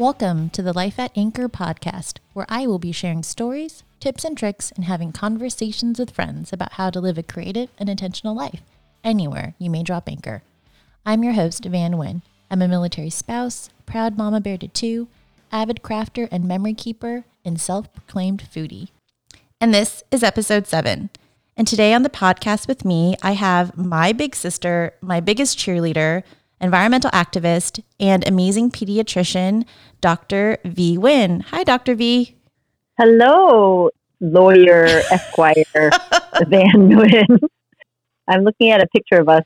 Welcome to the Life at Anchor podcast, where I will be sharing stories, tips, and tricks and having conversations with friends about how to live a creative and intentional life anywhere you may drop anchor. I'm your host, Van Wynn. I'm a military spouse, proud mama bear to two, avid crafter and memory keeper, and self proclaimed foodie. And this is episode seven. And today on the podcast with me, I have my big sister, my biggest cheerleader, environmental activist, and amazing pediatrician, Dr. V. Wynn. Hi, Dr. V. Hello, lawyer Esquire Van Wynn. I'm looking at a picture of us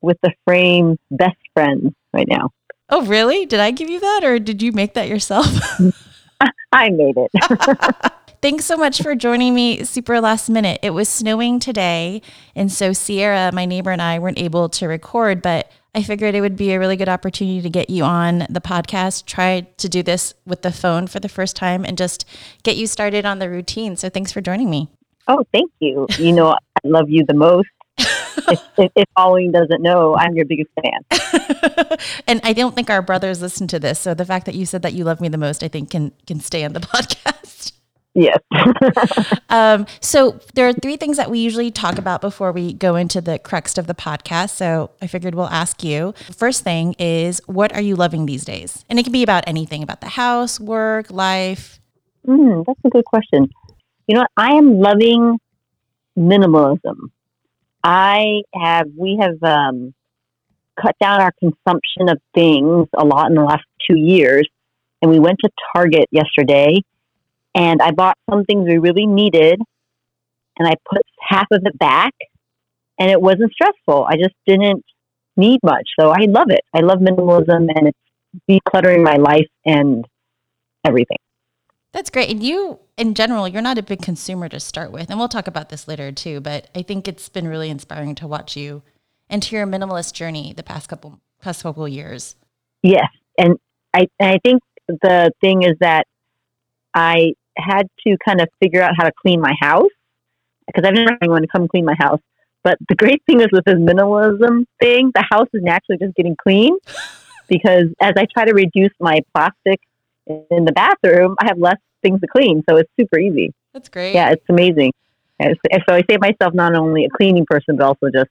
with the frame best friends right now. Oh, really? Did I give you that or did you make that yourself? I made it. Thanks so much for joining me super last minute. It was snowing today. And so Sierra, my neighbor, and I weren't able to record, but I figured it would be a really good opportunity to get you on the podcast, try to do this with the phone for the first time, and just get you started on the routine. So thanks for joining me. Oh, thank you. You know, I love you the most. if, if, if following doesn't know, I'm your biggest fan. and I don't think our brothers listen to this. So the fact that you said that you love me the most, I think can can stay on the podcast. Yes. um, so there are three things that we usually talk about before we go into the crux of the podcast. So I figured we'll ask you. First thing is, what are you loving these days? And it can be about anything about the house, work, life. Mm, that's a good question. You know. I am loving minimalism. I have, we have um, cut down our consumption of things a lot in the last two years. And we went to Target yesterday and I bought some things we really needed and I put half of it back and it wasn't stressful. I just didn't need much. So I love it. I love minimalism and it's decluttering my life and everything. That's great. And you, in general, you're not a big consumer to start with. And we'll talk about this later too. But I think it's been really inspiring to watch you into your minimalist journey the past couple past couple years. Yes, and I and I think the thing is that I had to kind of figure out how to clean my house because I've never had anyone to come clean my house. But the great thing is with this minimalism thing, the house is naturally just getting clean because as I try to reduce my plastic in the bathroom, I have less things to clean. So it's super easy. That's great. Yeah, it's amazing. And so I save myself not only a cleaning person, but also just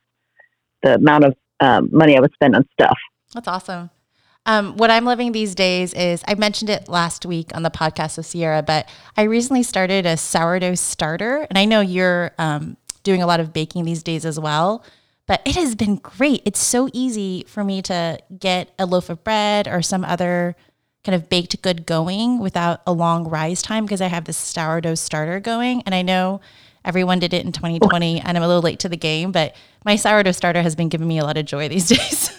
the amount of um, money I would spend on stuff. That's awesome. Um, what I'm loving these days is I mentioned it last week on the podcast with Sierra, but I recently started a sourdough starter, and I know you're um, doing a lot of baking these days as well. But it has been great. It's so easy for me to get a loaf of bread or some other kind of baked good going without a long rise time because I have this sourdough starter going. And I know everyone did it in 2020 and I'm a little late to the game, but my sourdough starter has been giving me a lot of joy these days.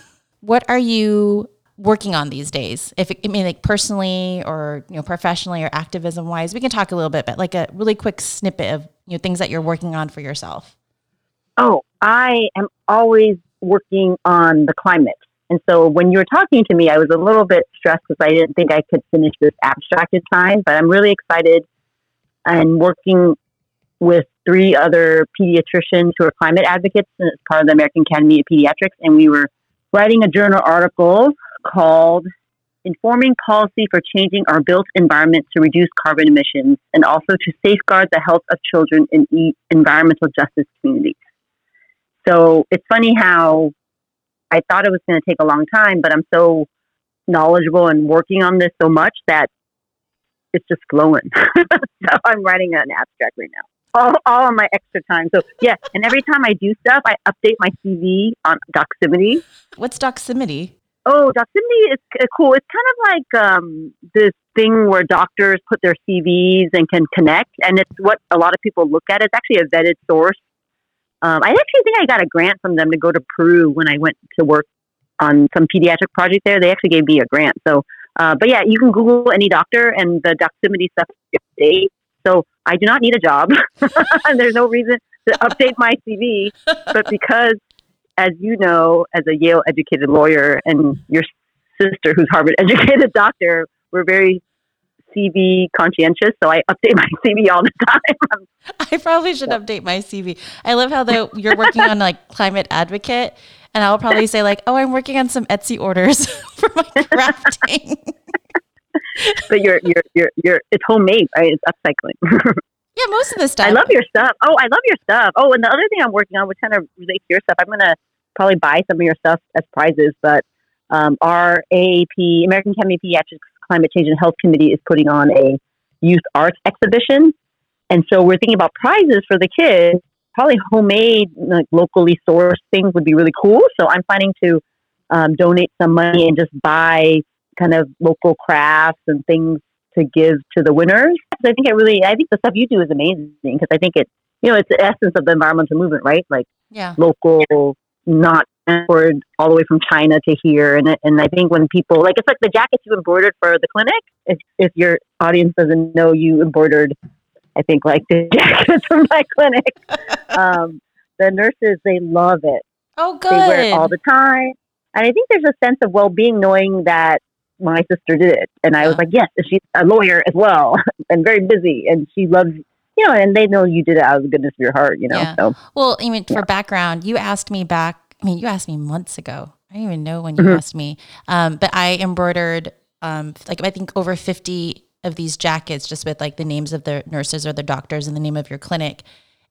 what are you working on these days? If I mean, like personally or you know professionally or activism wise, we can talk a little bit, but like a really quick snippet of you know things that you're working on for yourself. Oh, I am always working on the climate. And so when you were talking to me, I was a little bit stressed because I didn't think I could finish this abstract in time, but I'm really excited and working with three other pediatricians who are climate advocates and it's part of the American Academy of Pediatrics. And we were writing a journal article called Informing Policy for Changing Our Built Environment to Reduce Carbon Emissions and also to Safeguard the Health of Children in e- Environmental Justice Communities. So it's funny how I thought it was going to take a long time, but I'm so knowledgeable and working on this so much that it's just flowing. so I'm writing an abstract right now. All, all my extra time. So yeah, and every time I do stuff, I update my CV on Doximity. What's Doximity? Oh, Doximity is cool. It's kind of like um, this thing where doctors put their CVs and can connect, and it's what a lot of people look at. It's actually a vetted source. Um, I actually think I got a grant from them to go to Peru when I went to work on some pediatric project there. They actually gave me a grant. So, uh, but yeah, you can Google any doctor, and the Doximity stuff is. So I do not need a job. There's no reason to update my CV, but because as you know, as a Yale educated lawyer and your sister who's Harvard educated doctor, we're very CV conscientious, so I update my CV all the time. I probably should update my CV. I love how though you're working on like climate advocate, and I'll probably say like, "Oh, I'm working on some Etsy orders for my crafting." but you're you're you're you're it's homemade, right? It's upcycling. Yeah, most of the stuff. I love your stuff. Oh, I love your stuff. Oh, and the other thing I'm working on, which kind of relates to your stuff, I'm gonna probably buy some of your stuff as prizes. But um, our AAP, American Academy of Pediatrics Climate Change and Health Committee, is putting on a youth art exhibition, and so we're thinking about prizes for the kids. Probably homemade, like locally sourced things would be really cool. So I'm planning to um, donate some money and just buy kind of local crafts and things to give to the winners. So I think it really, I think the stuff you do is amazing because I think it, you know, it's the essence of the environmental movement, right? Like yeah. local, not imported all the way from China to here. And and I think when people like, it's like the jackets you embroidered for the clinic. If if your audience doesn't know you embroidered, I think like the jackets from my clinic. um, the nurses they love it. Oh, good. They wear it all the time. And I think there's a sense of well being knowing that my sister did it. And I was like, yes, she's a lawyer as well and very busy. And she loves, you know, and they know you did it out of the goodness of your heart, you know. Yeah. So, well, I mean, for yeah. background, you asked me back, I mean, you asked me months ago. I don't even know when you mm-hmm. asked me. Um, but I embroidered, um, like, I think over 50 of these jackets just with like the names of the nurses or the doctors and the name of your clinic.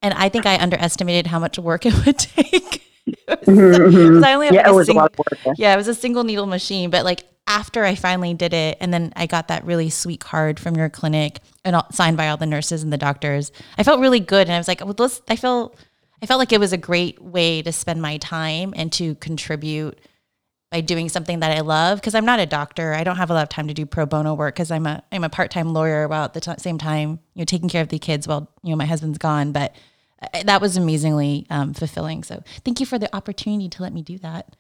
And I think I underestimated how much work it would take. mm-hmm, mm-hmm. I only have yeah, like a, it sing- work, yeah. yeah, it was a single needle machine, but like after I finally did it, and then I got that really sweet card from your clinic and all, signed by all the nurses and the doctors, I felt really good. And I was like, well, let's, I felt, I felt like it was a great way to spend my time and to contribute by doing something that I love. Cause I'm not a doctor. I don't have a lot of time to do pro bono work because I'm a, I'm a part-time lawyer while at the t- same time, you know, taking care of the kids while, you know, my husband's gone. But uh, that was amazingly um, fulfilling. So thank you for the opportunity to let me do that.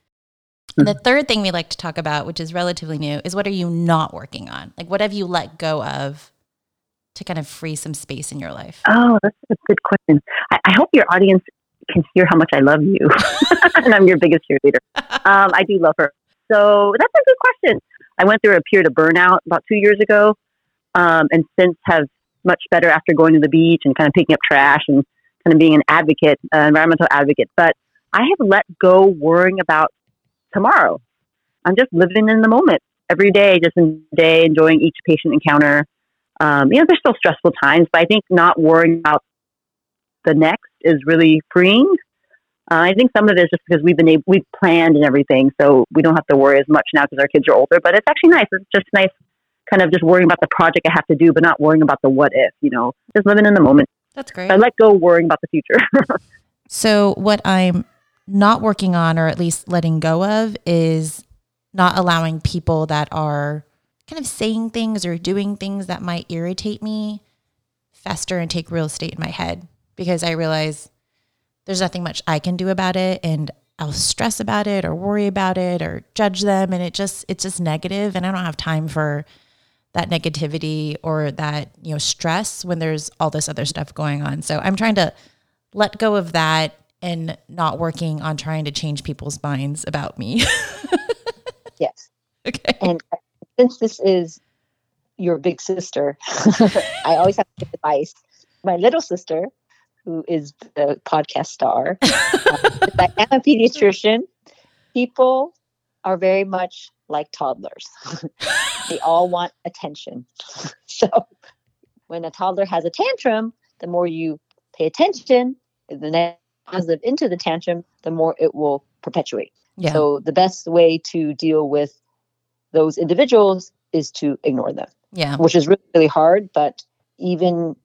And the third thing we like to talk about, which is relatively new, is what are you not working on? Like, what have you let go of to kind of free some space in your life? Oh, that's a good question. I, I hope your audience can hear how much I love you. and I'm your biggest cheerleader. Um, I do love her. So that's a good question. I went through a period of burnout about two years ago, um, and since have much better after going to the beach and kind of picking up trash and kind of being an advocate, uh, environmental advocate. But I have let go worrying about tomorrow. I'm just living in the moment every day, just in day, enjoying each patient encounter. Um, you know, there's still stressful times, but I think not worrying about the next is really freeing. Uh, I think some of it is just because we've been able, we've planned and everything, so we don't have to worry as much now because our kids are older. But it's actually nice. It's just nice, kind of just worrying about the project I have to do, but not worrying about the what if. You know, just living in the moment. That's great. I let go worrying about the future. so what I'm not working on or at least letting go of is not allowing people that are kind of saying things or doing things that might irritate me fester and take real estate in my head because I realize there's nothing much I can do about it and I'll stress about it or worry about it or judge them and it just it's just negative and I don't have time for that negativity or that you know stress when there's all this other stuff going on. So I'm trying to let go of that and not working on trying to change people's minds about me. yes. Okay. And since this is your big sister, I always have to give advice. My little sister, who is the podcast star, uh, I am a pediatrician. People are very much like toddlers. they all want attention. so when a toddler has a tantrum, the more you pay attention, the next positive into the tantrum, the more it will perpetuate. Yeah. So the best way to deal with those individuals is to ignore them. Yeah. Which is really, really hard, but even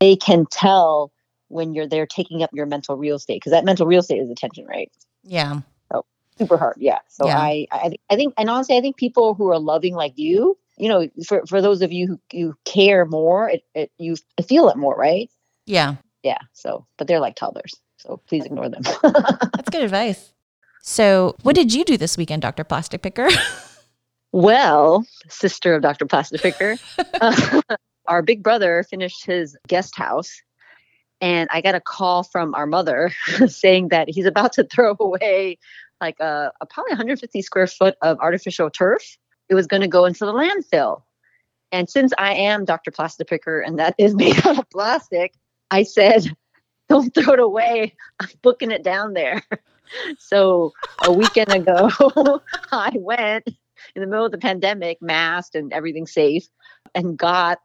they can tell when you're there taking up your mental real estate because that mental real estate is attention, right? Yeah. So super hard. Yeah. So yeah. I, I, I think, and honestly, I think people who are loving like you, you know, for, for those of you who you care more, it, it you feel it more, right? Yeah. Yeah. So, but they're like toddlers. So please ignore them. That's good advice. So, what did you do this weekend, Dr. Plastic Picker? well, sister of Dr. Plastic Picker, uh, our big brother finished his guest house. And I got a call from our mother saying that he's about to throw away like a, a probably 150 square foot of artificial turf. It was going to go into the landfill. And since I am Dr. Plastic Picker and that is made out of plastic, I said, don't throw it away. I'm booking it down there. So a weekend ago, I went in the middle of the pandemic, masked and everything safe, and got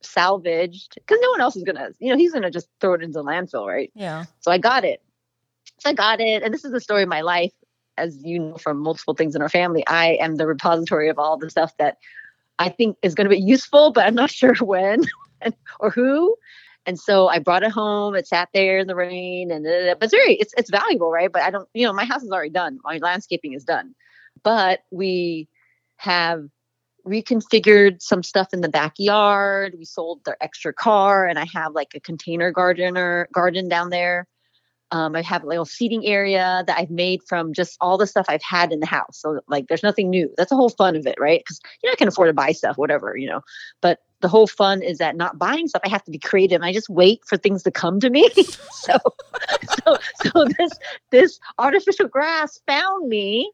salvaged because no one else is gonna, you know, he's gonna just throw it into the landfill, right? Yeah. So I got it. So I got it, and this is the story of my life. As you know from multiple things in our family, I am the repository of all the stuff that I think is going to be useful, but I'm not sure when and, or who. And so I brought it home. It sat there in the rain, and but it's very it's it's valuable, right? But I don't, you know, my house is already done. My landscaping is done, but we have reconfigured some stuff in the backyard. We sold their extra car, and I have like a container gardener garden down there. Um, I have a little seating area that I've made from just all the stuff I've had in the house. So like, there's nothing new. That's the whole fun of it, right? Because you know I can afford to buy stuff, whatever, you know. But the whole fun is that not buying stuff. I have to be creative. I just wait for things to come to me. so, so, so this this artificial grass found me,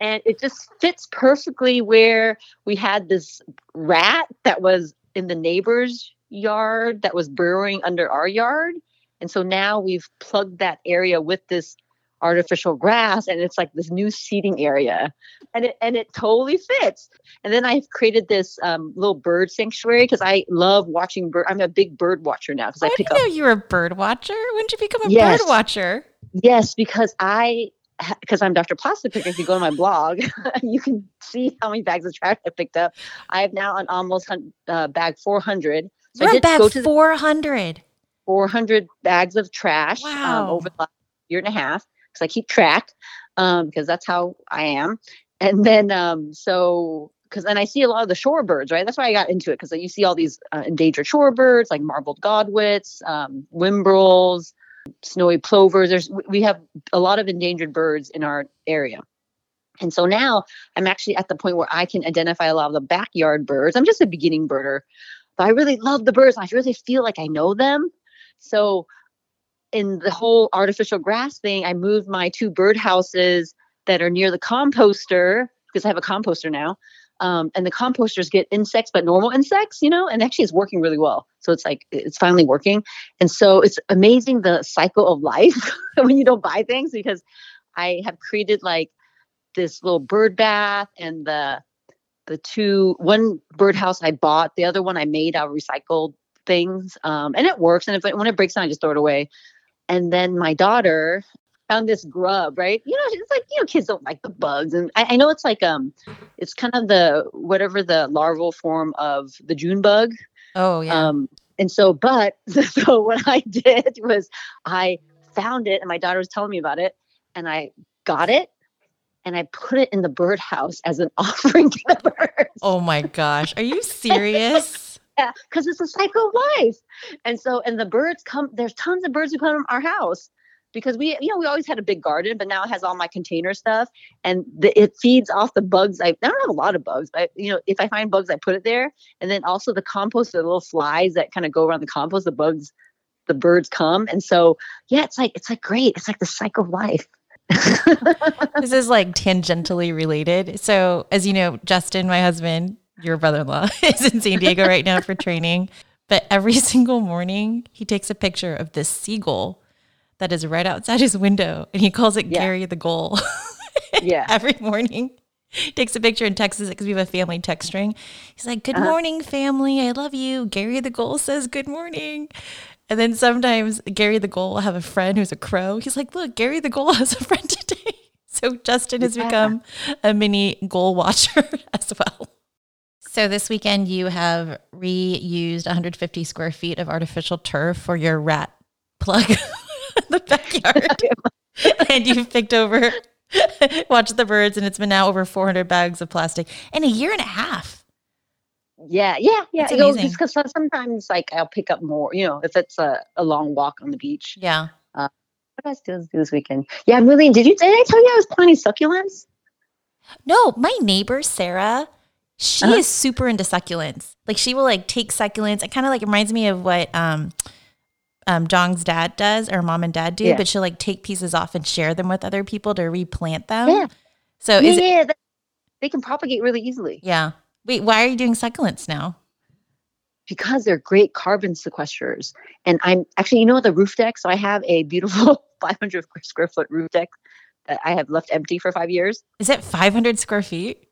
and it just fits perfectly where we had this rat that was in the neighbor's yard that was burrowing under our yard and so now we've plugged that area with this artificial grass and it's like this new seating area and it and it totally fits and then i've created this um, little bird sanctuary because i love watching bird i'm a big bird watcher now because I, i pick didn't up know you were a bird watcher. When did you become a Yes. bird watcher? yes because i because i'm dr plastic picker if you go to my blog you can see how many bags of trash i picked up i have now an almost uh, bag 400 so You're i did bag go to 400. 400 bags of trash um, Wow. over the last year and a half because I keep track because that's how I am. And then, um, so because then I see a lot of the shorebirds, right? That's why I got into it because you see all these uh, endangered shorebirds like marbled godwits, um, whimbrels, snowy plovers. There's we- have a lot of endangered birds in our area. And so now I'm actually at the point where I can identify a lot of the backyard birds. I'm just a beginning birder, but I really love the birds. I really feel like I know them. So in the whole artificial grass thing, I moved my two birdhouses that are near the composter because I have a composter now. Um, and the composters get insects, but normal insects, you know, and actually it's working really well. So it's like it's finally working. And so it's amazing the cycle of life when you don't buy things because I have created like this little bird bath and the the two one birdhouse I bought, the other one I made out of recycled things, um, and it works. And if it, when it breaks down, I just throw it away. And then my daughter found this grub, right? You know, it's like you know, kids don't like the bugs, and I, I know it's like um, it's kind of the whatever the larval form of the June bug. Oh, yeah. Um, and so, but so what I did was I found it, and my daughter was telling me about it, and I got it, and I put it in the birdhouse as an offering to the birds. oh my gosh. Are you serious? Yeah, because it's a cycle of life. And so, and the birds come, there's tons of birds who come to our house because we, you know, we always had a big garden, but now it has all my container stuff and the, it feeds off the bugs. I, I don't have a lot of bugs, but, you know, if I find bugs, I put it there. And then also the compost, the little flies that kind of go around the compost, the bugs, the birds come. And so, yeah, it's like, it's like great. It's like the cycle of life. this is like tangentially related. So, as you know, Justin, my husband, your brother in law, is in San Diego right now for training. But every single morning, he takes a picture of this seagull that is right outside his window and he calls it Yeah. Gary the Gull. Yeah. every morning. He takes a picture and texts it because we have a family text string. He's like, Good Uh-huh. morning, family. I love you. Gary the Gull says good morning. And then sometimes Gary the Gull will have a friend who's a crow. He's like, Look, Gary the Gull has a friend today. So Justin has Yeah. become a mini goal watcher as well. So this weekend you have reused 150 square feet of artificial turf for your rat plug in the backyard. and you've picked over watched the birds and it's been now over 400 bags of plastic in a year and a half. Yeah, yeah, yeah. Know, amazing. just because sometimes like I'll pick up more, you know, if it's a, a long walk on the beach. Yeah. Uh, What else did I do do this weekend? Yeah, I'm really. Did you? Did I tell you I was planting succulents? No, my neighbor Sarah, she Uh-huh. is super into succulents. Like she will like take succulents. It kind of like reminds me of what um um Jong's dad does or mom and dad do, Yeah. but she'll like take pieces off and share them with other people to replant them. Yeah. So yeah, is it yeah. they can propagate really easily yeah. Wait, why are you doing succulents now? because they're great carbon sequesters. And I'm actually, you know, the roof deck. So I have a beautiful 500 square foot roof deck that I have left empty for five years. Is it 500 square feet?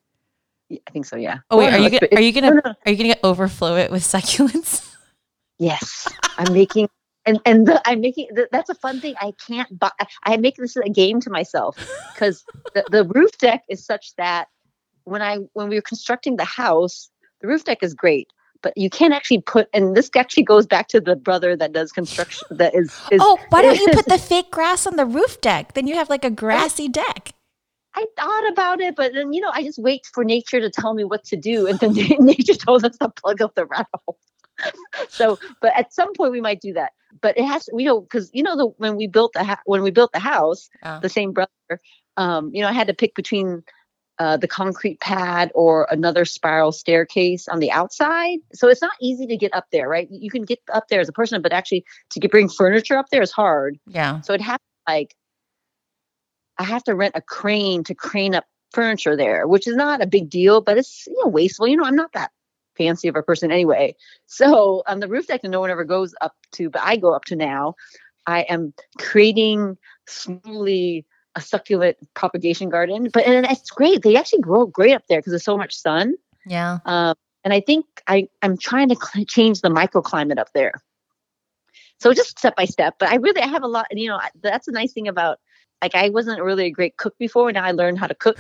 I think so. Yeah. Oh wait, Well, are no, you gonna, are you gonna no, no. are you gonna overflow it with succulents? Yes, I'm making, and and the, I'm making. The, that's a fun thing. I can't buy. I make this a game to myself because the, the roof deck is such that when I when we were constructing the house, the roof deck is great, but you can't actually put. And this actually goes back to the brother that does construction. That is. is oh, why don't you put the fake grass on the roof deck? Then you have like a grassy deck. I thought about it, but then you know, I just wait for nature to tell me what to do, and then nature told us to plug up the rat hole. so, but at some point we might do that. But it has, to, you know, because you know, the when we built the ha- when we built the house, Oh. the same brother, um, you know, I had to pick between uh, the concrete pad or another spiral staircase on the outside. So it's not easy to get up there, right? You can get up there as a person, but actually to get bring furniture up there is hard. Yeah. So it have like I have to rent a crane to crane up furniture there, which is not a big deal, but it's you know wasteful. You know, I'm not that fancy of a person anyway. So on the roof deck that no one ever goes up to, but I go up to now, I am creating slowly a succulent propagation garden. But and it's great. They actually grow great up there because there's so much sun. Yeah. Um, and I think I, I'm trying to cl- change the microclimate up there. So just step by step. But I really I have a lot. You know, that's a nice thing about like I wasn't really a great cook before. Now I learned how to cook.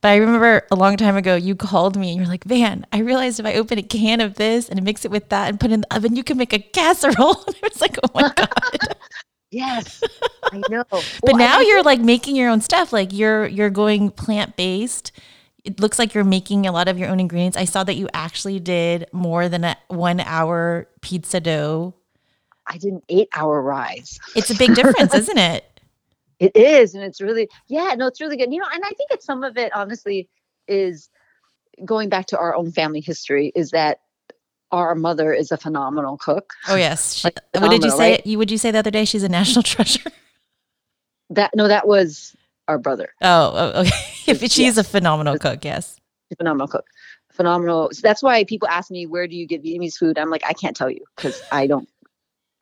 But I remember a long time ago, you called me and you're like, Van, I realized if I open a can of this and mix it with that and put it in the oven, you can make a casserole. And I was like, oh my God. Yes, I know. But Well, now you're like making your own stuff. Like you're you're going plant based. It looks like you're making a lot of your own ingredients. I saw that you actually did more than a one hour pizza dough. I did an eight hour rise. It's a big difference, isn't it? It is, and it's really yeah, no, it's really good. You know, and I think it's some of it honestly is going back to our own family history. Is that our mother is a phenomenal cook. Oh yes. She- Like what did you say? right? You would you say the other day she's a national treasure? That no, that was our brother. Oh, oh okay. If she's Yes. a phenomenal cook, yes. Phenomenal cook. Phenomenal. So that's why people ask me, where do you get Vietnamese food? I'm like, I can't tell you because I don't.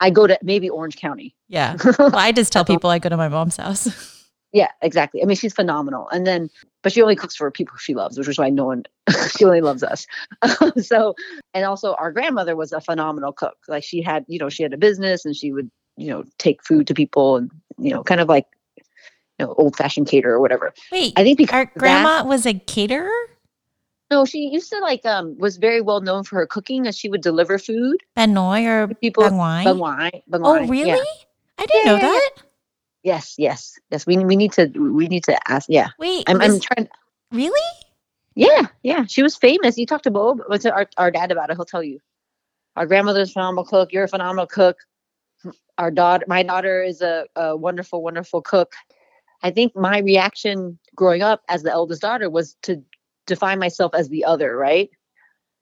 I go to maybe Orange County. Yeah. Well, I just tell people I go to my mom's house. Yeah, exactly. I mean, she's phenomenal. And then, but she only cooks for people she loves, which is why no one, she only loves us. so, and also our grandmother was a phenomenal cook. Like she had, you know, she had a business and she would, you know, take food to people and, you know, kind of like, you know, old fashioned cater or whatever. Wait, I think because our of that- grandma was a caterer? No, she used to like, um, was very well known for her cooking and she would deliver food Benoit or people. Bang wine. Bang Oh, really? Yeah. I didn't Yeah, know yeah, that. Yes, yes, yes. We, we need to, we need to ask. Yeah. Wait, I'm, I'm trying. really? Yeah, yeah. She was famous. You talk to Bob, to our, our dad about it, he'll tell you. Our grandmother's a phenomenal cook. You're a phenomenal cook. Our daughter, my daughter is a, a wonderful, wonderful cook. I think my reaction growing up as the eldest daughter was to define myself as the other, right?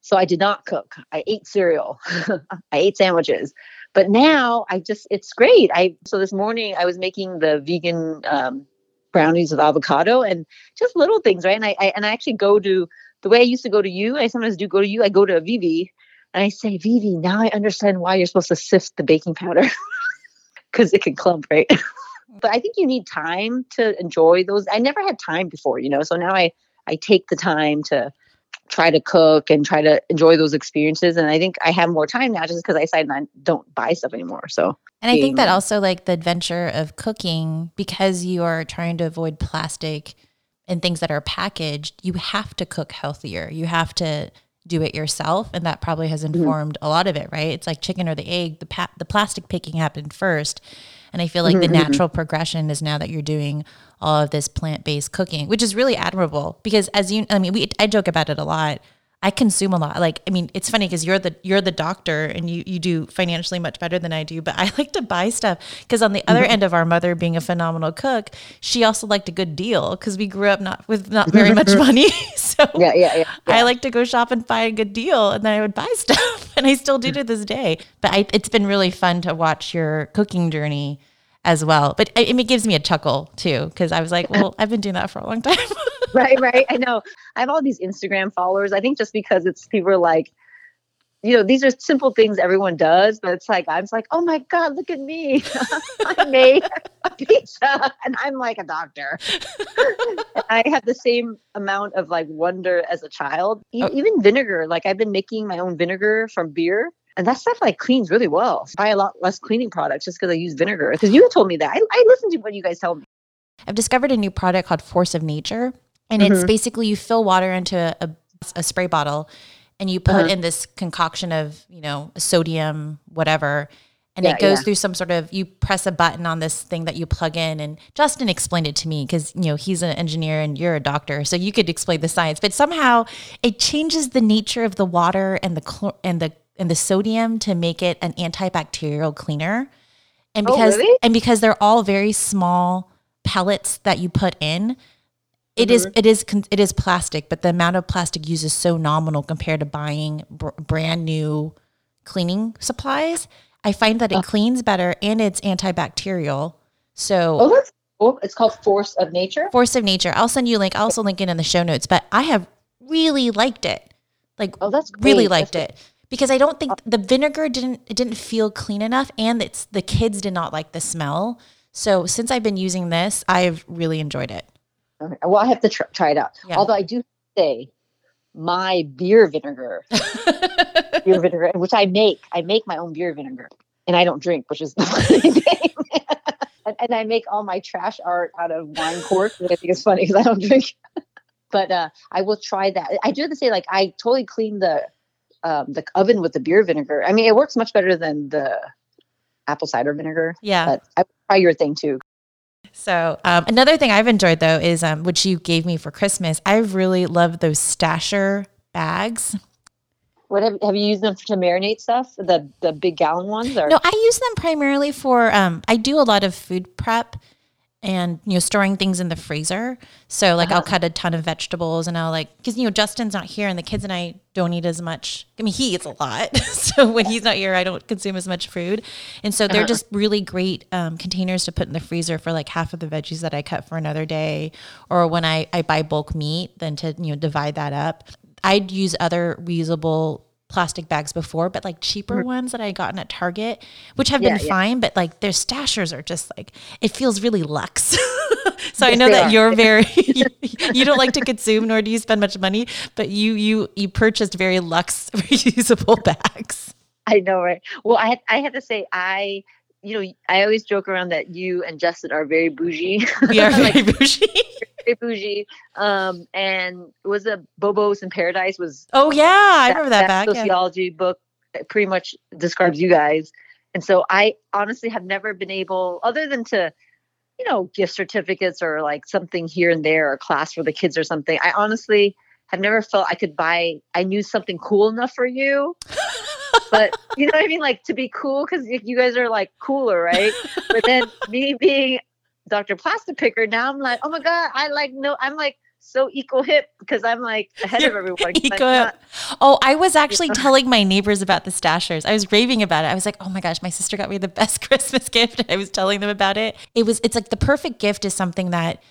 So I did not cook. I ate cereal. I ate sandwiches. But now I just it's great. I so this morning I was making the vegan um, brownies with avocado and just little things, right? And I, I and I actually go to the way I used to go to you. I sometimes do go to you. I go to a Vivi and I say, Vivi, now I understand why you're supposed to sift the baking powder because it can clump, right? but I think you need time to enjoy those. I never had time before, you know. So now I I take the time to try to cook and try to enjoy those experiences. And I think I have more time now just because I decided I don't buy stuff anymore. So And I think that also like the adventure of cooking, because you are trying to avoid plastic and things that are packaged, you have to cook healthier. You have to do it yourself, and that probably has mm-hmm. informed a lot of it, right? It's like chicken or the egg. The pa- the plastic picking happened first, and I feel like the mm-hmm. Mm-hmm. natural progression is now that you're doing all of this plant based cooking, which is really admirable. Because as you, I mean, we I joke about it a lot. I consume a lot. Like, I mean, it's funny because you're the you're the doctor and you you do financially much better than I do. But I like to buy stuff because on the other mm-hmm. end of our mother being a phenomenal cook, she also liked a good deal because we grew up not with not very much money. so yeah, yeah, yeah. I like to go shop and buy a good deal, and then I would buy stuff, and I still do to this day. But I, it's been really fun to watch your cooking journey as well. But it, it gives me a chuckle too because I was like, well, I've been doing that for a long time. right, right. I know. I have all these Instagram followers. I think just because it's people are like, you know, these are simple things everyone does, but it's like, I'm just like, oh my God, look at me. I made a pizza and I'm like a doctor. I have the same amount of like wonder as a child. E- Oh. Even vinegar, like I've been making my own vinegar from beer. And that stuff like cleans really well. I buy a lot less cleaning products just because I use vinegar. Because you told me that. I, I listen to what you guys tell me. I've discovered a new product called Force of Nature, and it's Mhm. basically you fill water into a, a spray bottle, and you put Uh-huh. in this concoction of you know sodium whatever, and Yeah, it goes yeah. through some sort of you press a button on this thing that you plug in. And Justin explained it to me because you know he's an engineer and you're a doctor, so you could explain the science. But somehow it changes the nature of the water and the chlor- and the and the sodium to make it an antibacterial cleaner. And Oh, because really? and because they're all very small pellets that you put in, it is Mm-hmm. it is it is plastic, but the amount of plastic used is so nominal compared to buying br- brand new cleaning supplies. I find that it cleans better and it's antibacterial. So Oh, that's cool. It's called Force of Nature. Force of Nature. I'll send you a link. I'll also link it in the show notes. But I have really liked it. Like Oh, that's really liked That's it because I don't think the vinegar didn't it didn't feel clean enough, and it's the kids did not like the smell. So since I've been using this, I've really enjoyed it. Okay. Well, I have to tr- try it out. Yeah. Although I do say my beer vinegar, beer vinegar, which I make, I make my own beer vinegar, and I don't drink, which is the funny thing. and, and I make all my trash art out of wine corks, which I think is funny because I don't drink. but uh, I will try that. I do have to say, like, I totally clean the um, the oven with the beer vinegar. I mean, it works much better than the apple cider vinegar. yeah. But I try your thing too. So um, another thing I've enjoyed though is um, which you gave me for Christmas. I've really love those stasher bags. What have, have you used them to marinate stuff? The the big gallon ones? Or No, I use them primarily for um I do a lot of food prep and you know storing things in the freezer. So like I'll Uh-huh. cut a ton of vegetables and I'll like cuz you know Justin's not here and the kids and I don't eat as much. I mean he eats a lot. so when he's not here I don't consume as much food. And so they're Uh-huh. just really great um, containers to put in the freezer for like half of the veggies that I cut for another day or when I I buy bulk meat then to you know divide that up. I'd use other reusable plastic bags before, but like cheaper mm-hmm. ones that I had gotten at Target, which have Yeah, been yeah. fine, but like their stashers are just like it feels really luxe. so I know that are. you're very you, you don't like to consume nor do you spend much money, but you you you purchased very luxe reusable bags. I know, right? Well, I had, I had to say, I, you know, I always joke around that you and Justin are very bougie, We are like very bougie. very bougie. Um, and it was a Bobos in Paradise was Oh yeah, I remember that, bag. yeah. sociology book that pretty much describes you guys. And so I honestly have never been able, other than to, you know, gift certificates or like something here and there, or class for the kids or something. I honestly have never felt I could buy. I knew something cool enough for you, but you know what I mean, like to be cool because you guys are like cooler, right? But then me being Dr. Plastic Picker, now I'm like, oh my god, I like no, I'm like so eco hip because I'm like ahead of everyone. eco not- Oh, I was actually telling my neighbors about the stashers. I was raving about it. I was like, "Oh my gosh, my sister got me the best Christmas gift." I was telling them about it. It was it's like the perfect gift is something that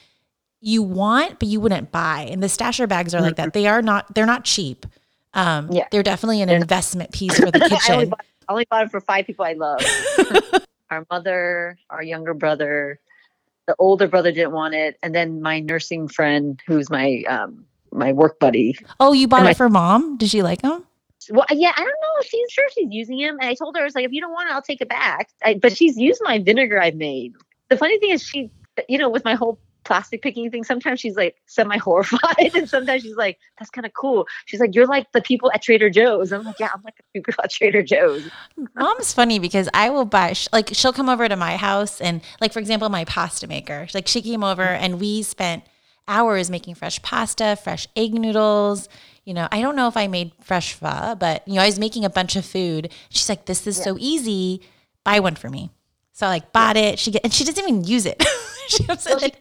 you want but you wouldn't buy. And the stasher bags are like that. Mm-hmm. They are not they're not cheap. Um Yeah. they're definitely an investment piece for the I only, kitchen. bought, I only bought it for five people I love. our mother, our younger brother, the older brother didn't want it, and then my nursing friend, who's my um my work buddy. oh, you bought And it my- for mom? Did she like them? Well, yeah, I don't know. She's sure she's using him, and I told her I was like, if you don't want it, I'll take it back. I, but she's used my vinegar I've made. The funny thing is, she, you know, with my whole plastic picking thing, sometimes she's like semi horrified, and sometimes she's like, that's kind of cool. She's like, you're like the people at Trader Joe's. I'm like, yeah, I'm like the people at Trader Joe's. Mom's funny because I will buy like she'll come over to my house and like for example my pasta maker like she came over mm-hmm. and we spent hours making fresh pasta, fresh egg noodles. You know, I don't know if I made fresh pho, but you know I was making a bunch of food. She's like, "This is so easy. Buy one for me." So I like bought it. She get and she doesn't even use it. she Well, she-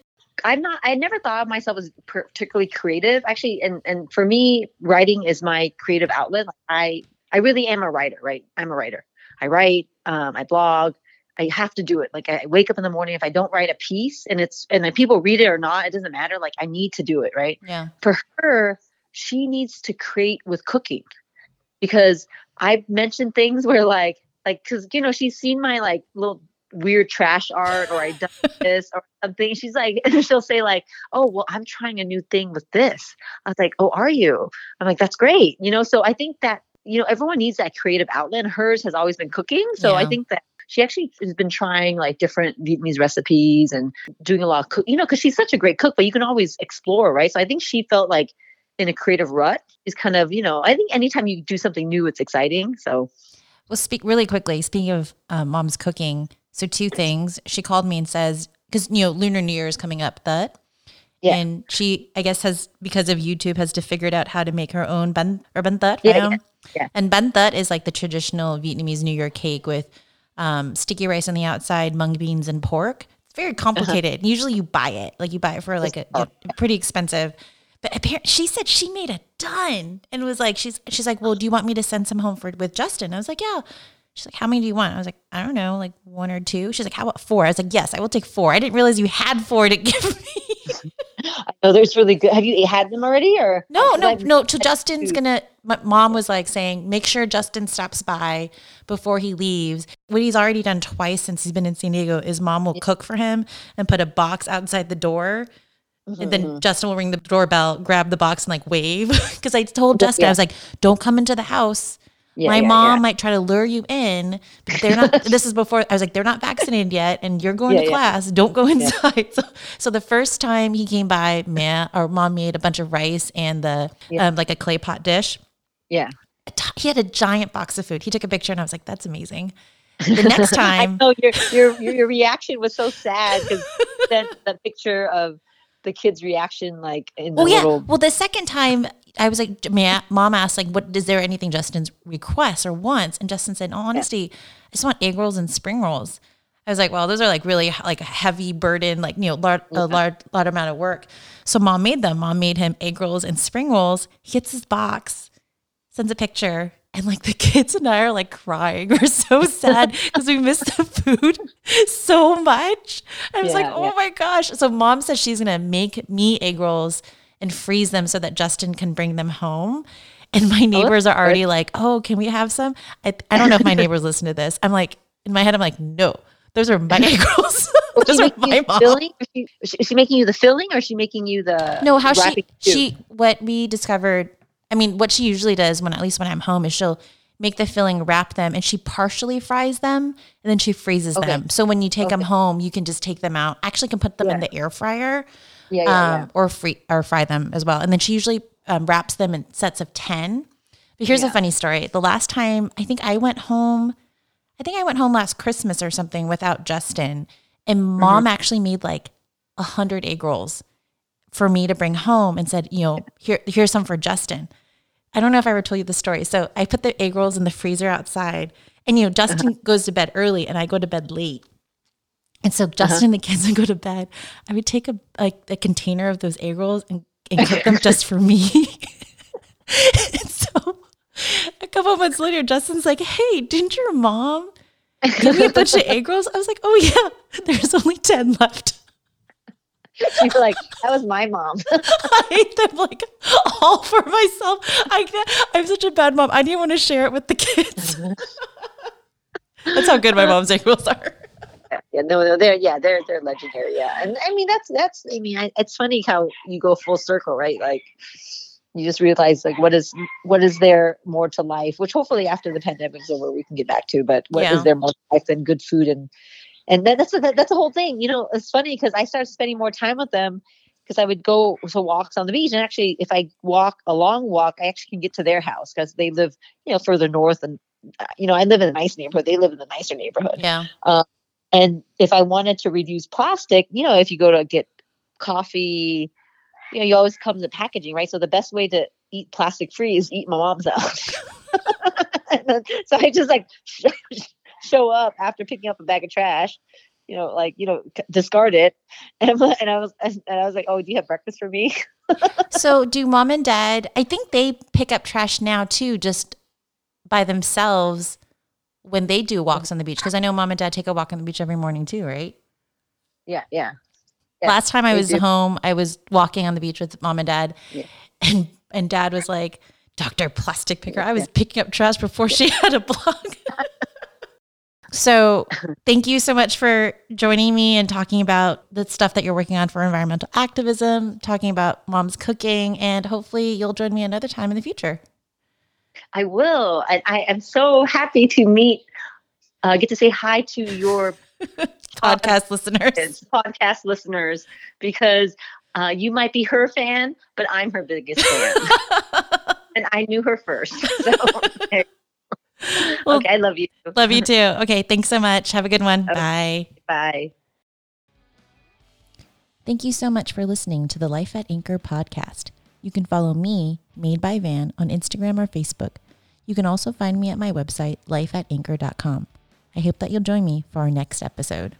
I'm not. I never thought of myself as particularly creative, actually. And and for me, writing is my creative outlet. I I really am a writer, right? I'm a writer. I write. Um, I blog. I have to do it. Like I wake up in the morning. If I don't write a piece, and it's and then people read it or not, it doesn't matter. Like I need to do it, right? yeah. For her, she needs to create with cooking because I've mentioned things where like like because you know she's seen my like little weird trash art or I done this or something. She's like, and she'll say like, "Oh, well, I'm trying a new thing with this." I was like, "Oh, are you?" I'm like, "That's great," you know. So I think that you know everyone needs that creative outlet. Hers has always been cooking, so Yeah. I think that she actually has been trying like different Vietnamese recipes and doing a lot of cook, you know, because she's such a great cook. But you can always explore, right? So I think she felt like in a creative rut is kind of you know I think anytime you do something new, it's exciting. So Well, speak really quickly. Speaking of uh, mom's cooking, so two things. She called me and says because you know Lunar New Year is coming up, that. Yeah. And she, I guess, has because of YouTube, has to figured out how to make her own ban or ban. Yeah, right? yeah, yeah. And ban is like the traditional Vietnamese New Year cake with um, sticky rice on the outside, mung beans, and pork. It's very complicated. Usually, you buy it, like you buy it for like a, a pretty expensive. But apparently, she said she made a ton and was like, she's she's like, well, do you want me to send some home for with Justin? I was like, yeah. She's like, how many do you want? I was like, I don't know, like one or two. She's like, how about four? I was like, yes, I will take four. I didn't realize you had four to give me. I know there's really good. Have you had them already or No, no, no. So Justin's gonna. My mom was like saying, make sure Justin stops by before he leaves. What he's already done twice since he's been in San Diego is mom will cook for him and put a box outside the door. And Mm-hmm. then Justin will ring the doorbell, grab the box, and like wave. Because I told Justin, I was like, "Don't come into the house. Yeah, My yeah, mom yeah. might try to lure you in, but they're not. this is before I was like, they're not vaccinated yet, and you're going to class. Don't go inside. So, so the first time he came by, ma or mom made a bunch of rice and the um, like a clay pot dish. Yeah. He had a giant box of food. He took a picture, and I was like, "That's amazing." The next time, I know your your your, your reaction was so sad because then the picture of the kid's reaction, like in the Oh yeah. little Well, the second time I was like, mom asked, like, what is there anything Justin's requests or wants? And Justin said, in all honesty, I just want egg rolls and spring rolls. I was like, well, those are like really like a heavy burden, like you know, large, a large lot amount of work. So mom made them. Mom made him egg rolls and spring rolls. He gets his box, sends a picture, and like the kids and I are like crying. We're so sad because we missed the food so much. I was like, oh yeah. my gosh. So mom says she's gonna make me egg rolls and freeze them so that Justin can bring them home. And my neighbors are already like, oh, can we have some? I, I don't know if my neighbors listen to this. I'm like, in my head, I'm like, no, those are my egg rolls. Was those she making my you mom. filling? Is she, is she- making you the filling, or is she making you the No, how she too? she what we discovered. I mean, what she usually does when at least when I'm home is she'll make the filling, wrap them, and she partially fries them, and then she freezes Okay. them. So when you take them home, you can just take them out. Actually, can put them in the air fryer, yeah, yeah, um, or free or fry them as well. And then she usually um, wraps them in sets of ten. But here's a funny story. The last time I think I went home, I think I went home last Christmas or something without Justin, and Mm-hmm. mom actually made like a hundred egg rolls for me to bring home and said, you know, here here's some for Justin. I don't know if I ever told you the story. So I put the egg rolls in the freezer outside, and you know, Justin Uh-huh. goes to bed early, and I go to bed late. And so Uh-huh. Justin and the kids would go to bed. I would take a like a container of those egg rolls and, and cook them just for me. and so a couple months later, Justin's like, "Hey, didn't your mom give me a bunch of egg rolls?" I was like, "Oh yeah, there's only ten left." She's like, that was my mom. I ate them like all for myself. I I'm such a bad mom. I didn't want to share it with the kids. That's how good my mom's egg rolls are. Yeah, no, no, they're yeah, they're they're legendary. Yeah, and I mean that's that's I mean I, it's funny how you go full circle, right? Like you just realize like what is what is there more to life, which hopefully after the pandemic's over we can get back to. But what is Yeah. there more to life than good food and and then that's a, that's the whole thing. You know, it's funny because I started spending more time with them because I would go to walks on the beach, and actually, if I walk a long walk, I actually can get to their house because they live you know further north and. uh, You know, I live in a nice neighborhood. They live in the nicer neighborhood. Yeah. And if I wanted to reduce plastic, you know, if you go to get coffee, you know, you always come to packaging, right? So the best way to eat plastic free is eat my mom's out. So I just like show up after picking up a bag of trash, you know, like you know, discard it, and, and I was and I was like, oh, do you have breakfast for me? So do mom and dad? I think they pick up trash now too, just by themselves when they do walks on the beach. Because I know mom and dad take a walk on the beach every morning too, right? yeah, yeah. Yeah, Last time I was do. home, I was walking on the beach with mom and dad, Yeah. and and dad was like, Dr. Plastic Picker. I was picking up trash before she had a blog. so, thank you so much for joining me and talking about the stuff that you're working on for environmental activism, talking about mom's cooking, and hopefully you'll join me another time in the future. I will. And I am so happy to meet, uh, get to say hi to your podcast listeners, podcast listeners, because uh, you might be her fan, but I'm her biggest fan. and I knew her first. So, okay. Well, okay, I love you. Love you too. Okay, thanks so much. Have a good one. Okay. Bye. Bye. Thank you so much for listening to the Life at Anchor podcast. You can follow me, Made by Van, on Instagram or Facebook. You can also find me at my website, lifeatanchor.com. I hope that you'll join me for our next episode.